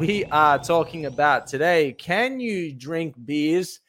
We are talking about today. Can you drink beers,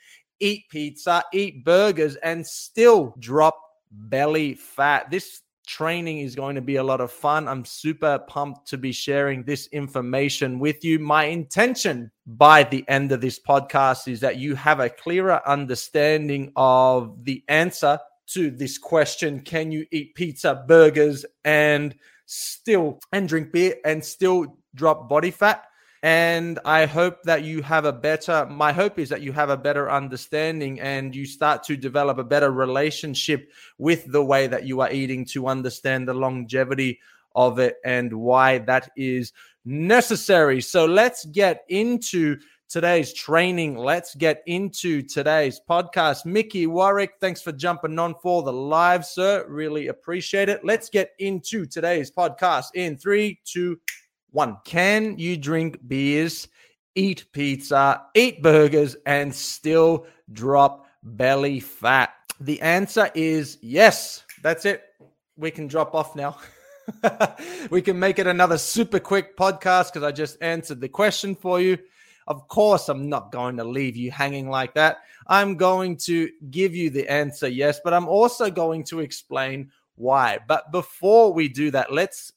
eat pizza, eat burgers, and still drop belly fat? This training is going to be a lot of fun. I'm super pumped to be sharing this information with you. My intention by the end of this podcast is that you have a clearer understanding of the answer to this question Can you eat pizza, burgers, and still and drink beer and still drop body fat? And I hope that you have a better, my hope is that you have a better understanding and you start to develop a better relationship with the way that you are eating to understand the longevity of it and why that is necessary. So let's get into today's training. Let's get into today's podcast. Mickey Warwick, thanks for jumping on for the live, sir. Really appreciate it. Let's get into today's podcast in three, two, one, can you drink beers, eat pizza, eat burgers, and still drop belly fat? The answer is yes. That's it. We can drop off now. we can make it another super quick podcast because I just answered the question for you. Of course, I'm not going to leave you hanging like that. I'm going to give you the answer yes, but I'm also going to explain why. But before we do that, let's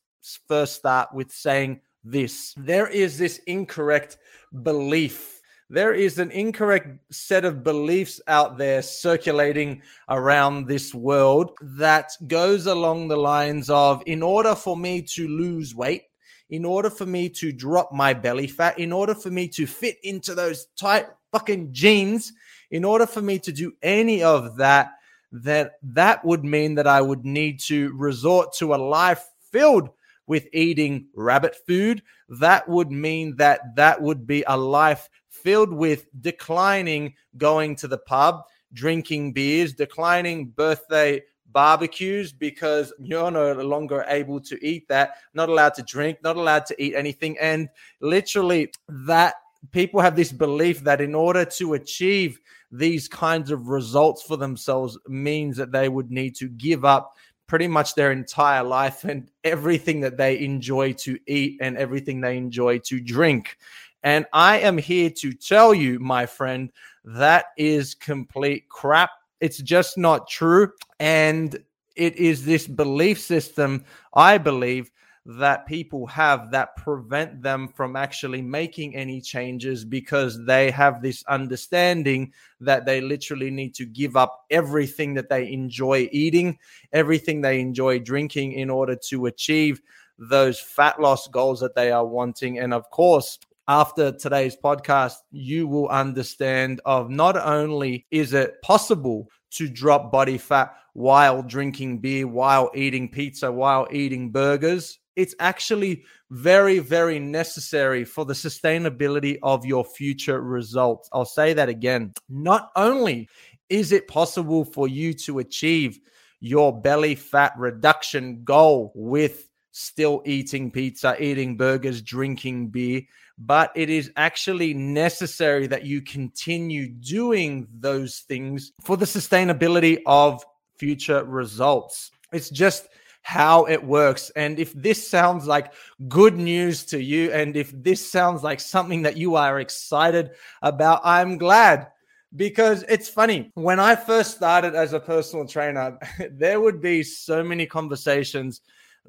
first start with saying this. There is this incorrect belief. There is an incorrect set of beliefs out there circulating around this world that goes along the lines of in order for me to lose weight, in order for me to drop my belly fat, in order for me to fit into those tight fucking jeans, in order for me to do any of that, that that would mean that I would need to resort to a life filled with eating rabbit food, that would mean that that would be a life filled with declining going to the pub, drinking beers, declining birthday barbecues because you're no longer able to eat that, not allowed to drink, not allowed to eat anything. And literally, that people have this belief that in order to achieve these kinds of results for themselves means that they would need to give up pretty much their entire life and everything that they enjoy to eat and everything they enjoy to drink. And I am here to tell you, my friend, that is complete crap. It's just not true. And it is this belief system, I believe, that people have that prevent them from actually making any changes because they have this understanding that they literally need to give up everything that they enjoy eating, everything they enjoy drinking in order to achieve those fat loss goals that they are wanting. And of course, after today's podcast, you will understand of not only is it possible to drop body fat while drinking beer, while eating pizza, while eating burgers, it's actually very, very necessary for the sustainability of your future results. I'll say that again. Not only is it possible for you to achieve your belly fat reduction goal with still eating pizza, eating burgers, drinking beer, but it is actually necessary that you continue doing those things for the sustainability of future results. It's just how it works. And if this sounds like good news to you, and if this sounds like something that you are excited about, I'm glad because it's funny. When I first started as a personal trainer, there would be so many conversations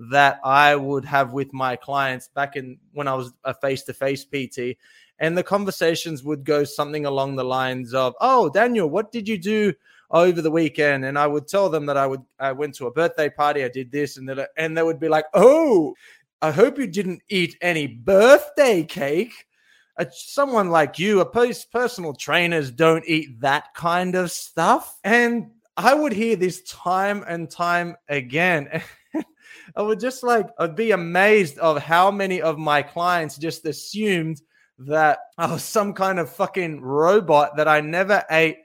that I would have with my clients back in when I was a face to face PT. And the conversations would go something along the lines of, Oh, Daniel, what did you do over the weekend, and I would tell them that I would I went to a birthday party, I did this, and that, and they would be like, "Oh, I hope you didn't eat any birthday cake." Uh, someone like you, a post personal trainers don't eat that kind of stuff, and I would hear this time and time again. I would just like I'd be amazed of how many of my clients just assumed that I was some kind of fucking robot that I never ate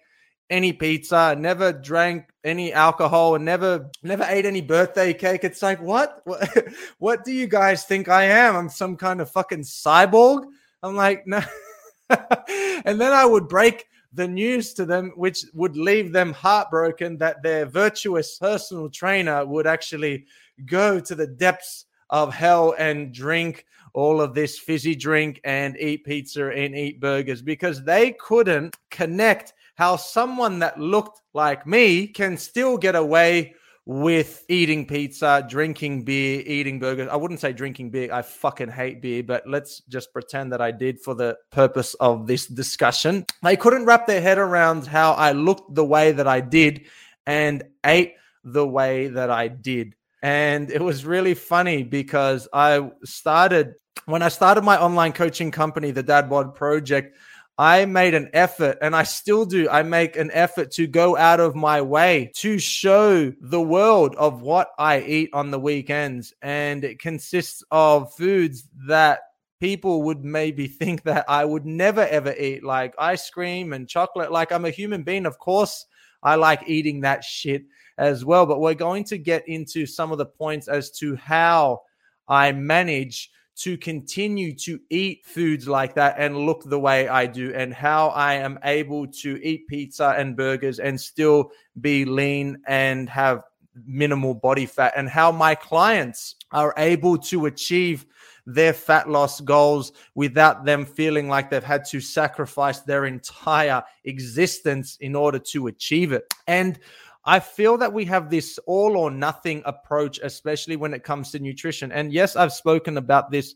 any pizza, never drank any alcohol, and never never ate any birthday cake. It's like, what? What, what do you guys think I am? I'm some kind of fucking cyborg? I'm like, no. and then I would break the news to them, which would leave them heartbroken that their virtuous personal trainer would actually go to the depths of hell and drink all of this fizzy drink and eat pizza and eat burgers because they couldn't connect how someone that looked like me can still get away with eating pizza, drinking beer, eating burgers. I wouldn't say drinking beer. I fucking hate beer, but let's just pretend that I did for the purpose of this discussion. They couldn't wrap their head around how I looked the way that I did and ate the way that I did. And it was really funny because I started when I started my online coaching company, the Dad Bod Project. I made an effort, and I still do. I make an effort to go out of my way to show the world of what I eat on the weekends. And it consists of foods that people would maybe think that I would never ever eat, like ice cream and chocolate. Like I'm a human being, of course, I like eating that shit as well. But we're going to get into some of the points as to how I manage to continue to eat foods like that and look the way I do, and how I am able to eat pizza and burgers and still be lean and have minimal body fat, and how my clients are able to achieve their fat loss goals without them feeling like they've had to sacrifice their entire existence in order to achieve it. And I feel that we have this all or nothing approach, especially when it comes to nutrition. And yes, I've spoken about this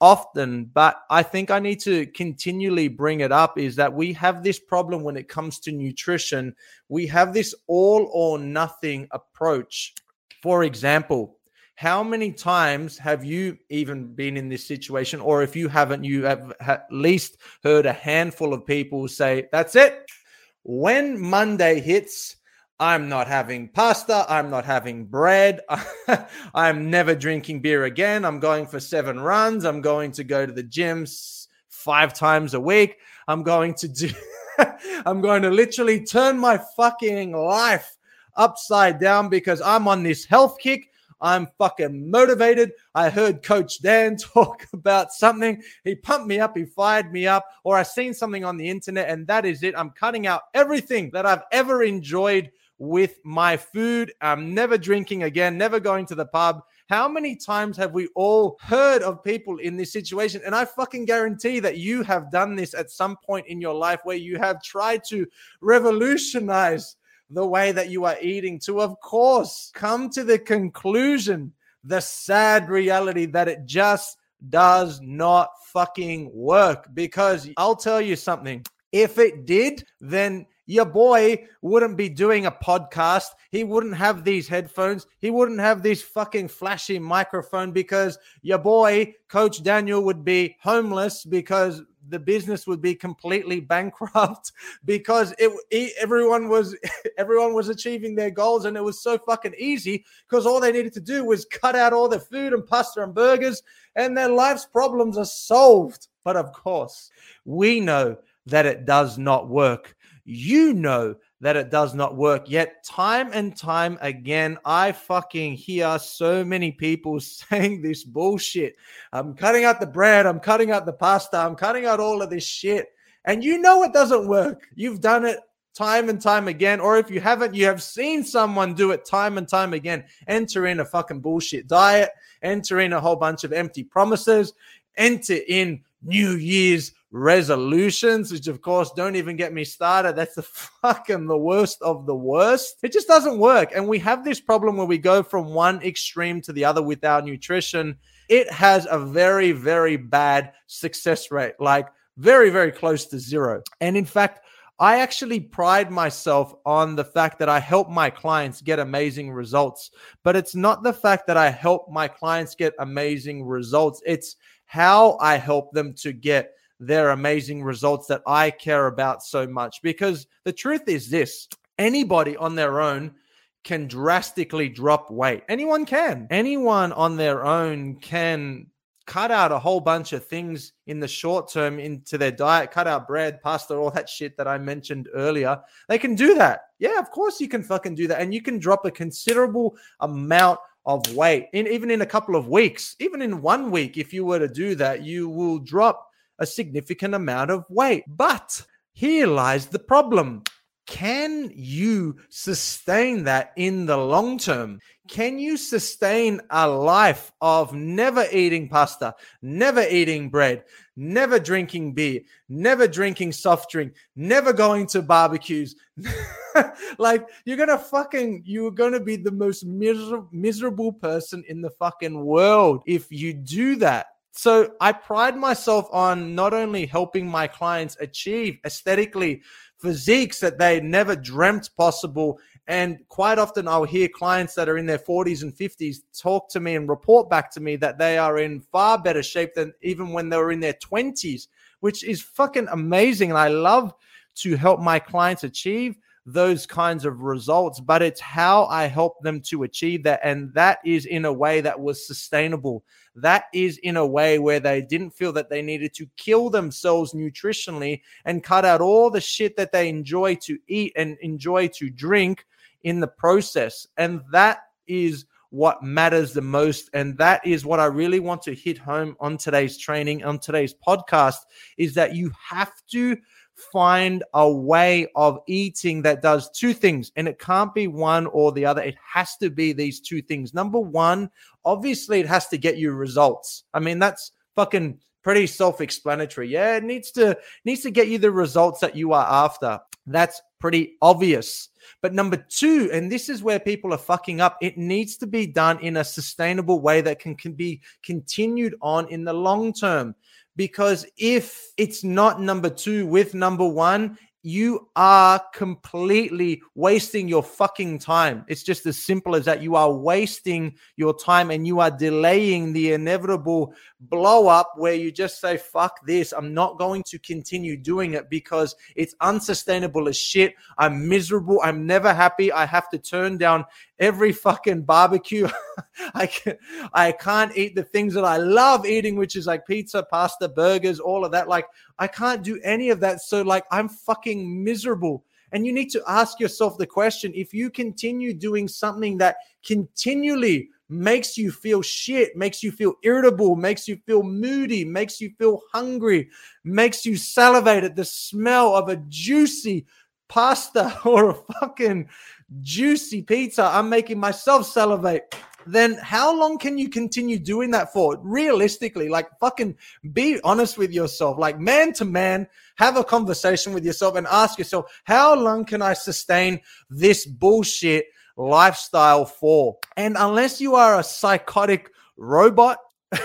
often, but I think I need to continually bring it up is that we have this problem when it comes to nutrition. We have this all or nothing approach. For example, how many times have you even been in this situation? Or if you haven't, you have at least heard a handful of people say, That's it. When Monday hits, I'm not having pasta. I'm not having bread. I'm never drinking beer again. I'm going for seven runs. I'm going to go to the gym five times a week. I'm going to do, I'm going to literally turn my fucking life upside down because I'm on this health kick. I'm fucking motivated. I heard Coach Dan talk about something. He pumped me up, he fired me up, or I seen something on the internet, and that is it. I'm cutting out everything that I've ever enjoyed with my food. I'm never drinking again, never going to the pub. How many times have we all heard of people in this situation? And I fucking guarantee that you have done this at some point in your life where you have tried to revolutionize the way that you are eating to, of course, come to the conclusion, the sad reality that it just does not fucking work. Because I'll tell you something if it did, then your boy wouldn't be doing a podcast. He wouldn't have these headphones. He wouldn't have this fucking flashy microphone because your boy, Coach Daniel, would be homeless because the business would be completely bankrupt because it, everyone was everyone was achieving their goals and it was so fucking easy because all they needed to do was cut out all the food and pasta and burgers and their life's problems are solved but of course we know that it does not work you know that it does not work. Yet, time and time again, I fucking hear so many people saying this bullshit. I'm cutting out the bread, I'm cutting out the pasta, I'm cutting out all of this shit. And you know it doesn't work. You've done it time and time again. Or if you haven't, you have seen someone do it time and time again. Enter in a fucking bullshit diet, enter in a whole bunch of empty promises, enter in New Year's resolutions, which of course don't even get me started. That's the fucking the worst of the worst. It just doesn't work. And we have this problem where we go from one extreme to the other with our nutrition. It has a very, very bad success rate, like very, very close to zero. And in fact, I actually pride myself on the fact that I help my clients get amazing results. But it's not the fact that I help my clients get amazing results, it's how I help them to get their amazing results that I care about so much. Because the truth is this anybody on their own can drastically drop weight. Anyone can. Anyone on their own can cut out a whole bunch of things in the short term into their diet, cut out bread, pasta, all that shit that I mentioned earlier. They can do that. Yeah, of course you can fucking do that. And you can drop a considerable amount of weight in even in a couple of weeks, even in one week. If you were to do that, you will drop a significant amount of weight. But here lies the problem. Can you sustain that in the long term? Can you sustain a life of never eating pasta, never eating bread, never drinking beer, never drinking soft drink, never going to barbecues? like you're gonna fucking you're gonna be the most miser- miserable person in the fucking world if you do that. So I pride myself on not only helping my clients achieve aesthetically physiques that they never dreamt possible. And quite often I'll hear clients that are in their 40s and 50s talk to me and report back to me that they are in far better shape than even when they were in their 20s, which is fucking amazing. And I love to help my clients achieve those kinds of results, but it's how I help them to achieve that. And that is in a way that was sustainable. That is in a way where they didn't feel that they needed to kill themselves nutritionally and cut out all the shit that they enjoy to eat and enjoy to drink in the process. And that is what matters the most and that is what i really want to hit home on today's training on today's podcast is that you have to find a way of eating that does two things. And it can't be one or the other. It has to be these two things. Number one, obviously, it has to get you results. I mean, that's fucking pretty self-explanatory. Yeah, it needs to needs to get you the results that you are after. That's pretty obvious. But number two, and this is where people are fucking up, it needs to be done in a sustainable way that can, can be continued on in the long term because if it's not number two with number one, you are completely wasting your fucking time. It's just as simple as that. You are wasting your time and you are delaying the inevitable blow up where you just say, fuck this. I'm not going to continue doing it because it's unsustainable as shit. I'm miserable. I'm never happy. I have to turn down every fucking barbecue. I can, I can't eat the things that I love eating, which is like pizza, pasta, burgers, all of that. Like I can't do any of that. So like I'm fucking miserable. And you need to ask yourself the question: if you continue doing something that continually makes you feel shit, makes you feel irritable, makes you feel moody, makes you feel hungry, makes you salivate at the smell of a juicy pasta or a fucking juicy pizza, I'm making myself salivate. Then how long can you continue doing that for? Realistically, like fucking be honest with yourself, like man to man, have a conversation with yourself and ask yourself, how long can I sustain this bullshit lifestyle for? And unless you are a psychotic robot,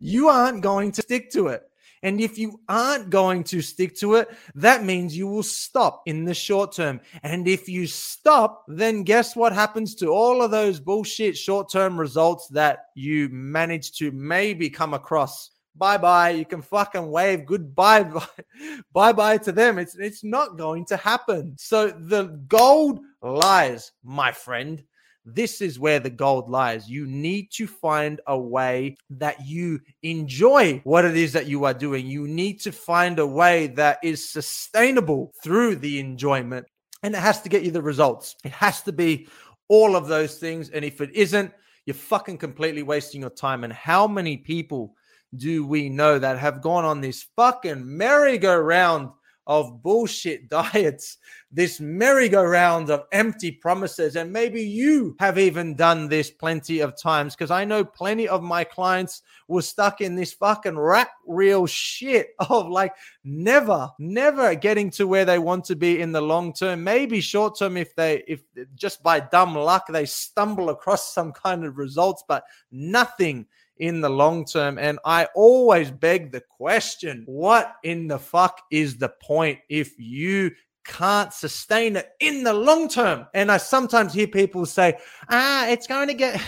you aren't going to stick to it. And if you aren't going to stick to it, that means you will stop in the short term. And if you stop, then guess what happens to all of those bullshit short term results that you manage to maybe come across? Bye bye. You can fucking wave goodbye, bye bye to them. It's it's not going to happen. So the gold lies, my friend, this is where the gold lies. You need to find a way that you enjoy what it is that you are doing. You need to find a way that is sustainable through the enjoyment. And it has to get you the results. It has to be all of those things. And if it isn't, you're fucking completely wasting your time. And how many people do we know that have gone on this fucking merry-go-round of bullshit diets, this merry-go-round of empty promises. And maybe you have even done this plenty of times because I know plenty of my clients were stuck in this fucking rat real shit of like never, never getting to where they want to be in the long term. Maybe short term if they, if just by dumb luck, they stumble across some kind of results, but nothing in the long term. And I always beg the question what in the fuck is the point if you can't sustain it in the long term. And I sometimes hear people say, ah, it's going to get,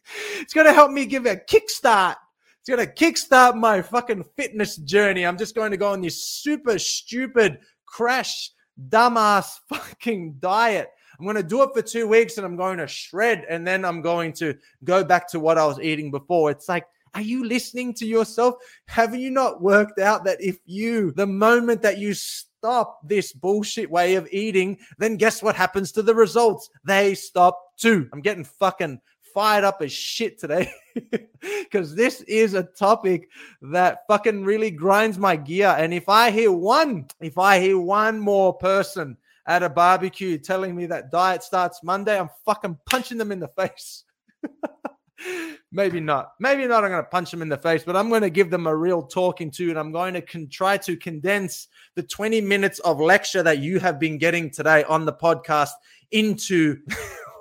it's going to help me give a kickstart. It's going to kickstart my fucking fitness journey. I'm just going to go on this super stupid crash, dumbass fucking diet. I'm going to do it for two weeks and I'm going to shred and then I'm going to go back to what I was eating before. It's like, Are you listening to yourself? Have you not worked out that if you, the moment that you stop this bullshit way of eating, then guess what happens to the results? They stop too. I'm getting fucking fired up as shit today because this is a topic that fucking really grinds my gear. And if I hear one, if I hear one more person at a barbecue telling me that diet starts Monday, I'm fucking punching them in the face. Maybe not. Maybe not. I'm going to punch them in the face, but I'm going to give them a real talking to, and I'm going to con- try to condense the 20 minutes of lecture that you have been getting today on the podcast into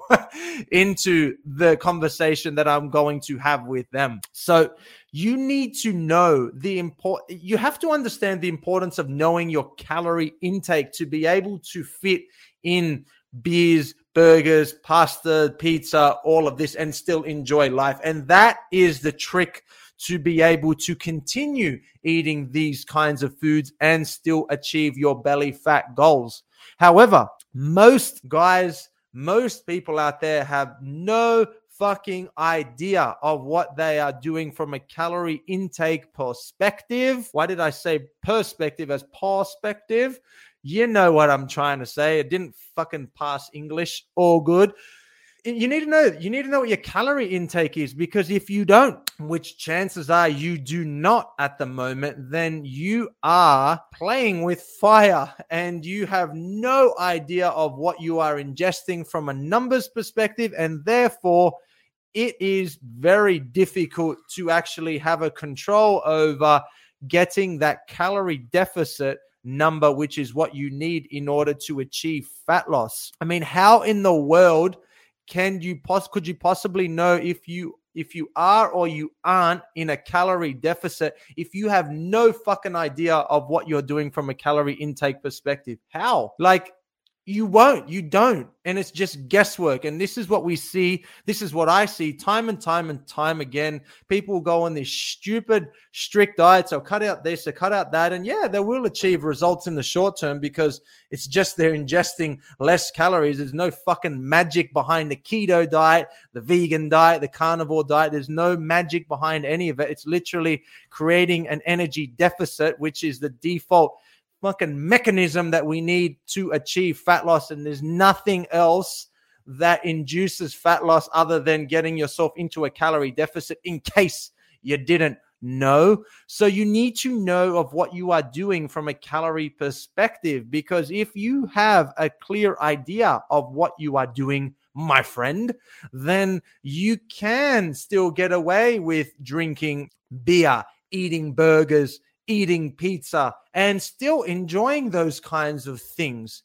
into the conversation that I'm going to have with them. So you need to know the import you have to understand the importance of knowing your calorie intake to be able to fit in beers, burgers, pasta, pizza, all of this and still enjoy life. And that is the trick to be able to continue eating these kinds of foods and still achieve your belly fat goals. However, most guys most people out there have no fucking idea of what they are doing from a calorie intake perspective. Why did I say perspective as perspective? You know what I'm trying to say. It didn't fucking pass English. All good you need to know you need to know what your calorie intake is because if you don't which chances are you do not at the moment then you are playing with fire and you have no idea of what you are ingesting from a numbers perspective and therefore it is very difficult to actually have a control over getting that calorie deficit number which is what you need in order to achieve fat loss. I mean how in the world can you pos- could you possibly know if you if you are or you aren't in a calorie deficit if you have no fucking idea of what you're doing from a calorie intake perspective? How? Like you won't. You don't. And it's just guesswork. And this is what we see. This is what I see time and time and time again. People go on these stupid, strict diets. They'll cut out this, or cut out that. And yeah, they will achieve results in the short term because it's just they're ingesting less calories. There's no fucking magic behind the keto diet, the vegan diet, the carnivore diet. There's no magic behind any of it. It's literally creating an energy deficit, which is the default fucking mechanism that we need to achieve fat loss. And there's nothing else that induces fat loss other than getting yourself into a calorie deficit in case you didn't know. So you need to know of what you are doing from a calorie perspective because if you have a clear idea of what you are doing, my friend, then you can still get away with drinking beer, eating burgers, eating pizza and still enjoying those kinds of things.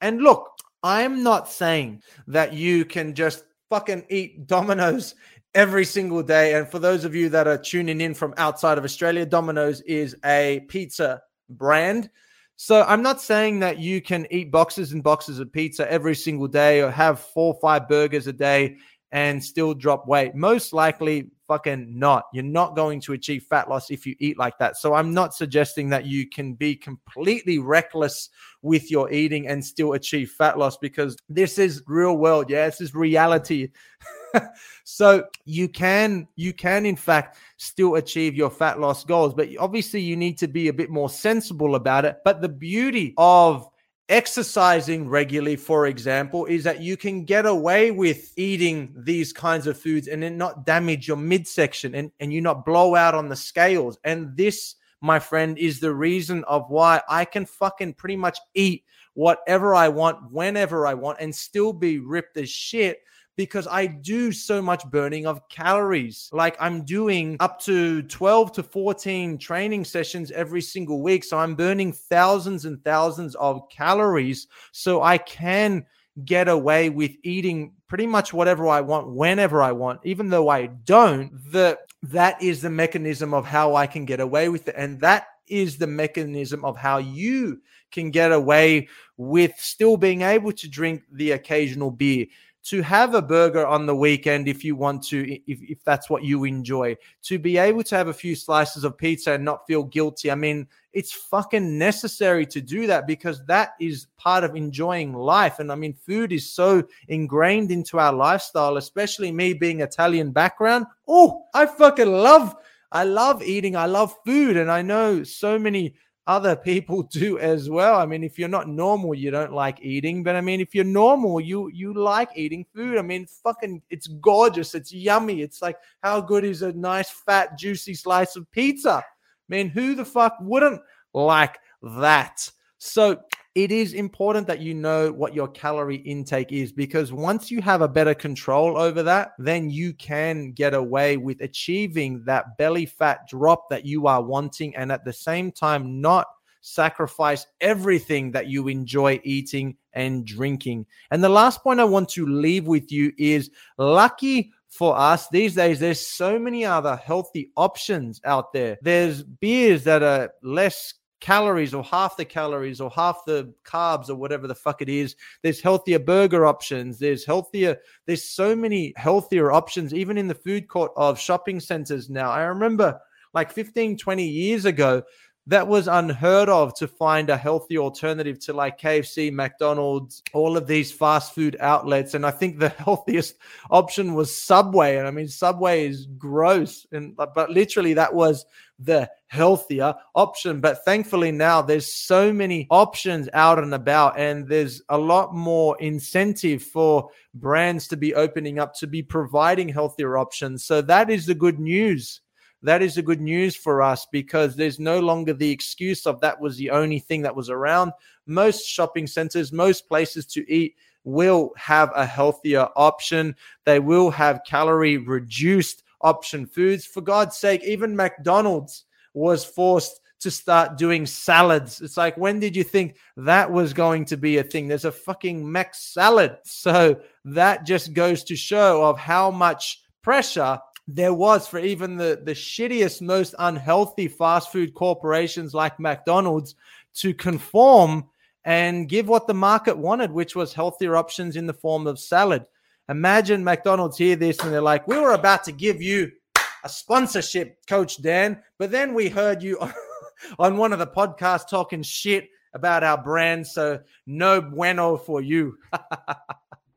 And look, I'm not saying that you can just fucking eat Domino's every single day. And for those of you that are tuning in from outside of Australia, Domino's is a pizza brand. So I'm not saying that you can eat boxes and boxes of pizza every single day or have four or five burgers a day and still drop weight. Most likely, fucking not. You're not going to achieve fat loss if you eat like that. So I'm not suggesting that you can be completely reckless with your eating and still achieve fat loss because this is real world. Yeah, this is reality. so you can you can in fact still achieve your fat loss goals but obviously you need to be a bit more sensible about it but the beauty of exercising regularly, for example, is that you can get away with eating these kinds of foods and then not damage your midsection and, and you not blow out on the scales. And this, my friend, is the reason of why I can fucking pretty much eat whatever I want, whenever I want, and still be ripped as shit because I do so much burning of calories. Like I'm doing up to 12 to 14 training sessions every single week. So I'm burning thousands and thousands of calories. So I can get away with eating pretty much whatever I want whenever I want, even though I don't. The that is the mechanism of how I can get away with it. And that is the mechanism of how you can get away with still being able to drink the occasional beer to have a burger on the weekend if you want to, if, if that's what you enjoy, to be able to have a few slices of pizza and not feel guilty. I mean, it's fucking necessary to do that because that is part of enjoying life. And I mean, food is so ingrained into our lifestyle, especially me being Italian background. Oh, I fucking love, I love eating. I love food. And I know so many other people do as well. I mean, if you're not normal, you don't like eating. But I mean, if you're normal, you you like eating food. I mean, fucking, it's gorgeous. It's yummy. It's like how good is a nice fat juicy slice of pizza? I mean, who the fuck wouldn't like that? So it is important that you know what your calorie intake is because once you have a better control over that, then you can get away with achieving that belly fat drop that you are wanting and at the same time not sacrifice everything that you enjoy eating and drinking. And the last point I want to leave with you is lucky for us these days there's so many other healthy options out there there's beers that are less calories or half the calories or half the carbs or whatever the fuck it is. There's healthier burger options. There's healthier, there's so many healthier options, even in the food court of shopping centers now. I remember like 15, 20 years ago, that was unheard of to find a healthy alternative to like KFC, McDonald's, all of these fast food outlets. And I think the healthiest option was Subway. And I mean, Subway is gross. And but literally that was the healthier option. But thankfully now there's so many options out and about, and there's a lot more incentive for brands to be opening up to be providing healthier options. So that is the good news that is a good news for us because there's no longer the excuse of that was the only thing that was around. Most shopping centers, most places to eat will have a healthier option. They will have calorie reduced option foods. For God's sake, even McDonald's was forced to start doing salads. It's like, when did you think that was going to be a thing? There's a fucking Mac salad. So that just goes to show of how much pressure there was for even the, the shittiest, most unhealthy fast food corporations like McDonald's to conform and give what the market wanted, which was healthier options in the form of salad. Imagine McDonald's hear this and they're like, We were about to give you a sponsorship, Coach Dan, but then we heard you on one of the podcasts talking shit about our brand. So no bueno for you.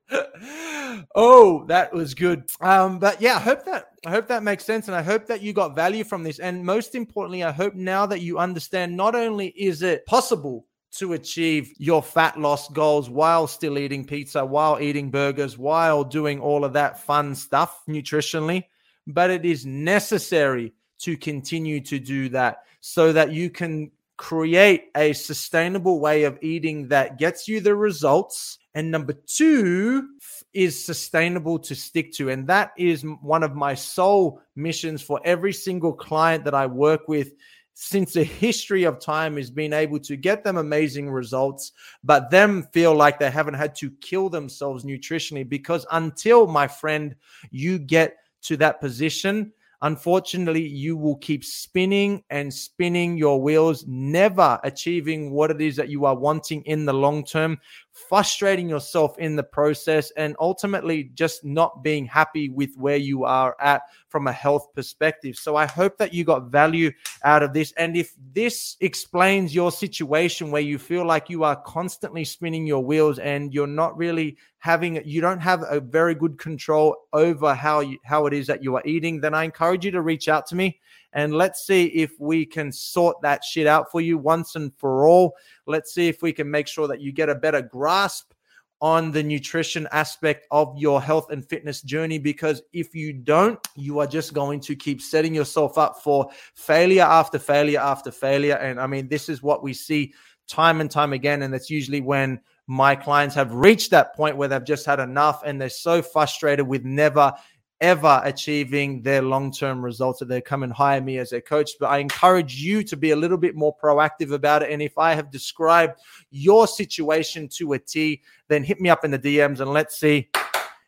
oh, that was good. Um, but yeah, I hope that I hope that makes sense, and I hope that you got value from this. And most importantly, I hope now that you understand not only is it possible to achieve your fat loss goals while still eating pizza, while eating burgers, while doing all of that fun stuff nutritionally, but it is necessary to continue to do that so that you can create a sustainable way of eating that gets you the results and number two is sustainable to stick to. And that is one of my sole missions for every single client that I work with since the history of time is being able to get them amazing results, but them feel like they haven't had to kill themselves nutritionally. Because until, my friend, you get to that position, unfortunately, you will keep spinning and spinning your wheels, never achieving what it is that you are wanting in the long term, frustrating yourself in the process, and ultimately just not being happy with where you are at from a health perspective. So I hope that you got value out of this. And if this explains your situation where you feel like you are constantly spinning your wheels and you're not really having you don't have a very good control over how you, how it is that you are eating, then I encourage you to reach out to me and let's see if we can sort that shit out for you once and for all. Let's see if we can make sure that you get a better grasp on the nutrition aspect of your health and fitness journey because if you don't, you are just going to keep setting yourself up for failure after failure after failure. And I mean, this is what we see time and time again. And that's usually when my clients have reached that point where they've just had enough and they're so frustrated with never ever achieving their long-term results that they come and hire me as their coach. But i encourage you to be a little bit more proactive about it. And if i have described your situation to a t then hit me up in the dms and let's see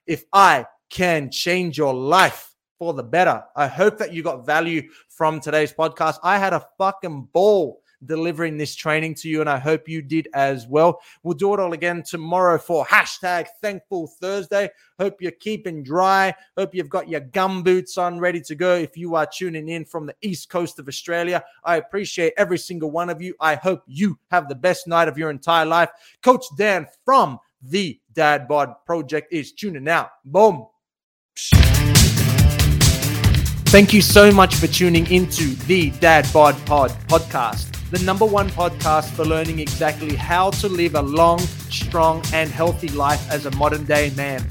if i can change your life for the better. I hope that you got value from today's podcast. I had a fucking ball delivering this training to you, and I hope you did as well. We'll do it all again tomorrow for hashtag Thankful Thursday. Hope you're keeping dry. Hope you've got your gum boots on, ready to go. If you are tuning in from the east coast of Australia, I appreciate every single one of you. I hope you have the best night of your entire life. Coach Dan from the Dad Bod Project is tuning out. Boom. Thank you so much for tuning into the Dad Bod Pod podcast, the number one podcast for learning exactly how to live a long, strong, and healthy life as a modern day man.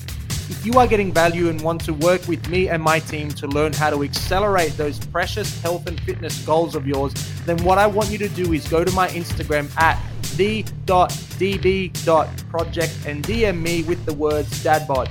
If you are getting value and want to work with me and my team to learn how to accelerate those precious health and fitness goals of yours, then what I want you to do is go to my Instagram at the.db.project and DM me with the words dadbod.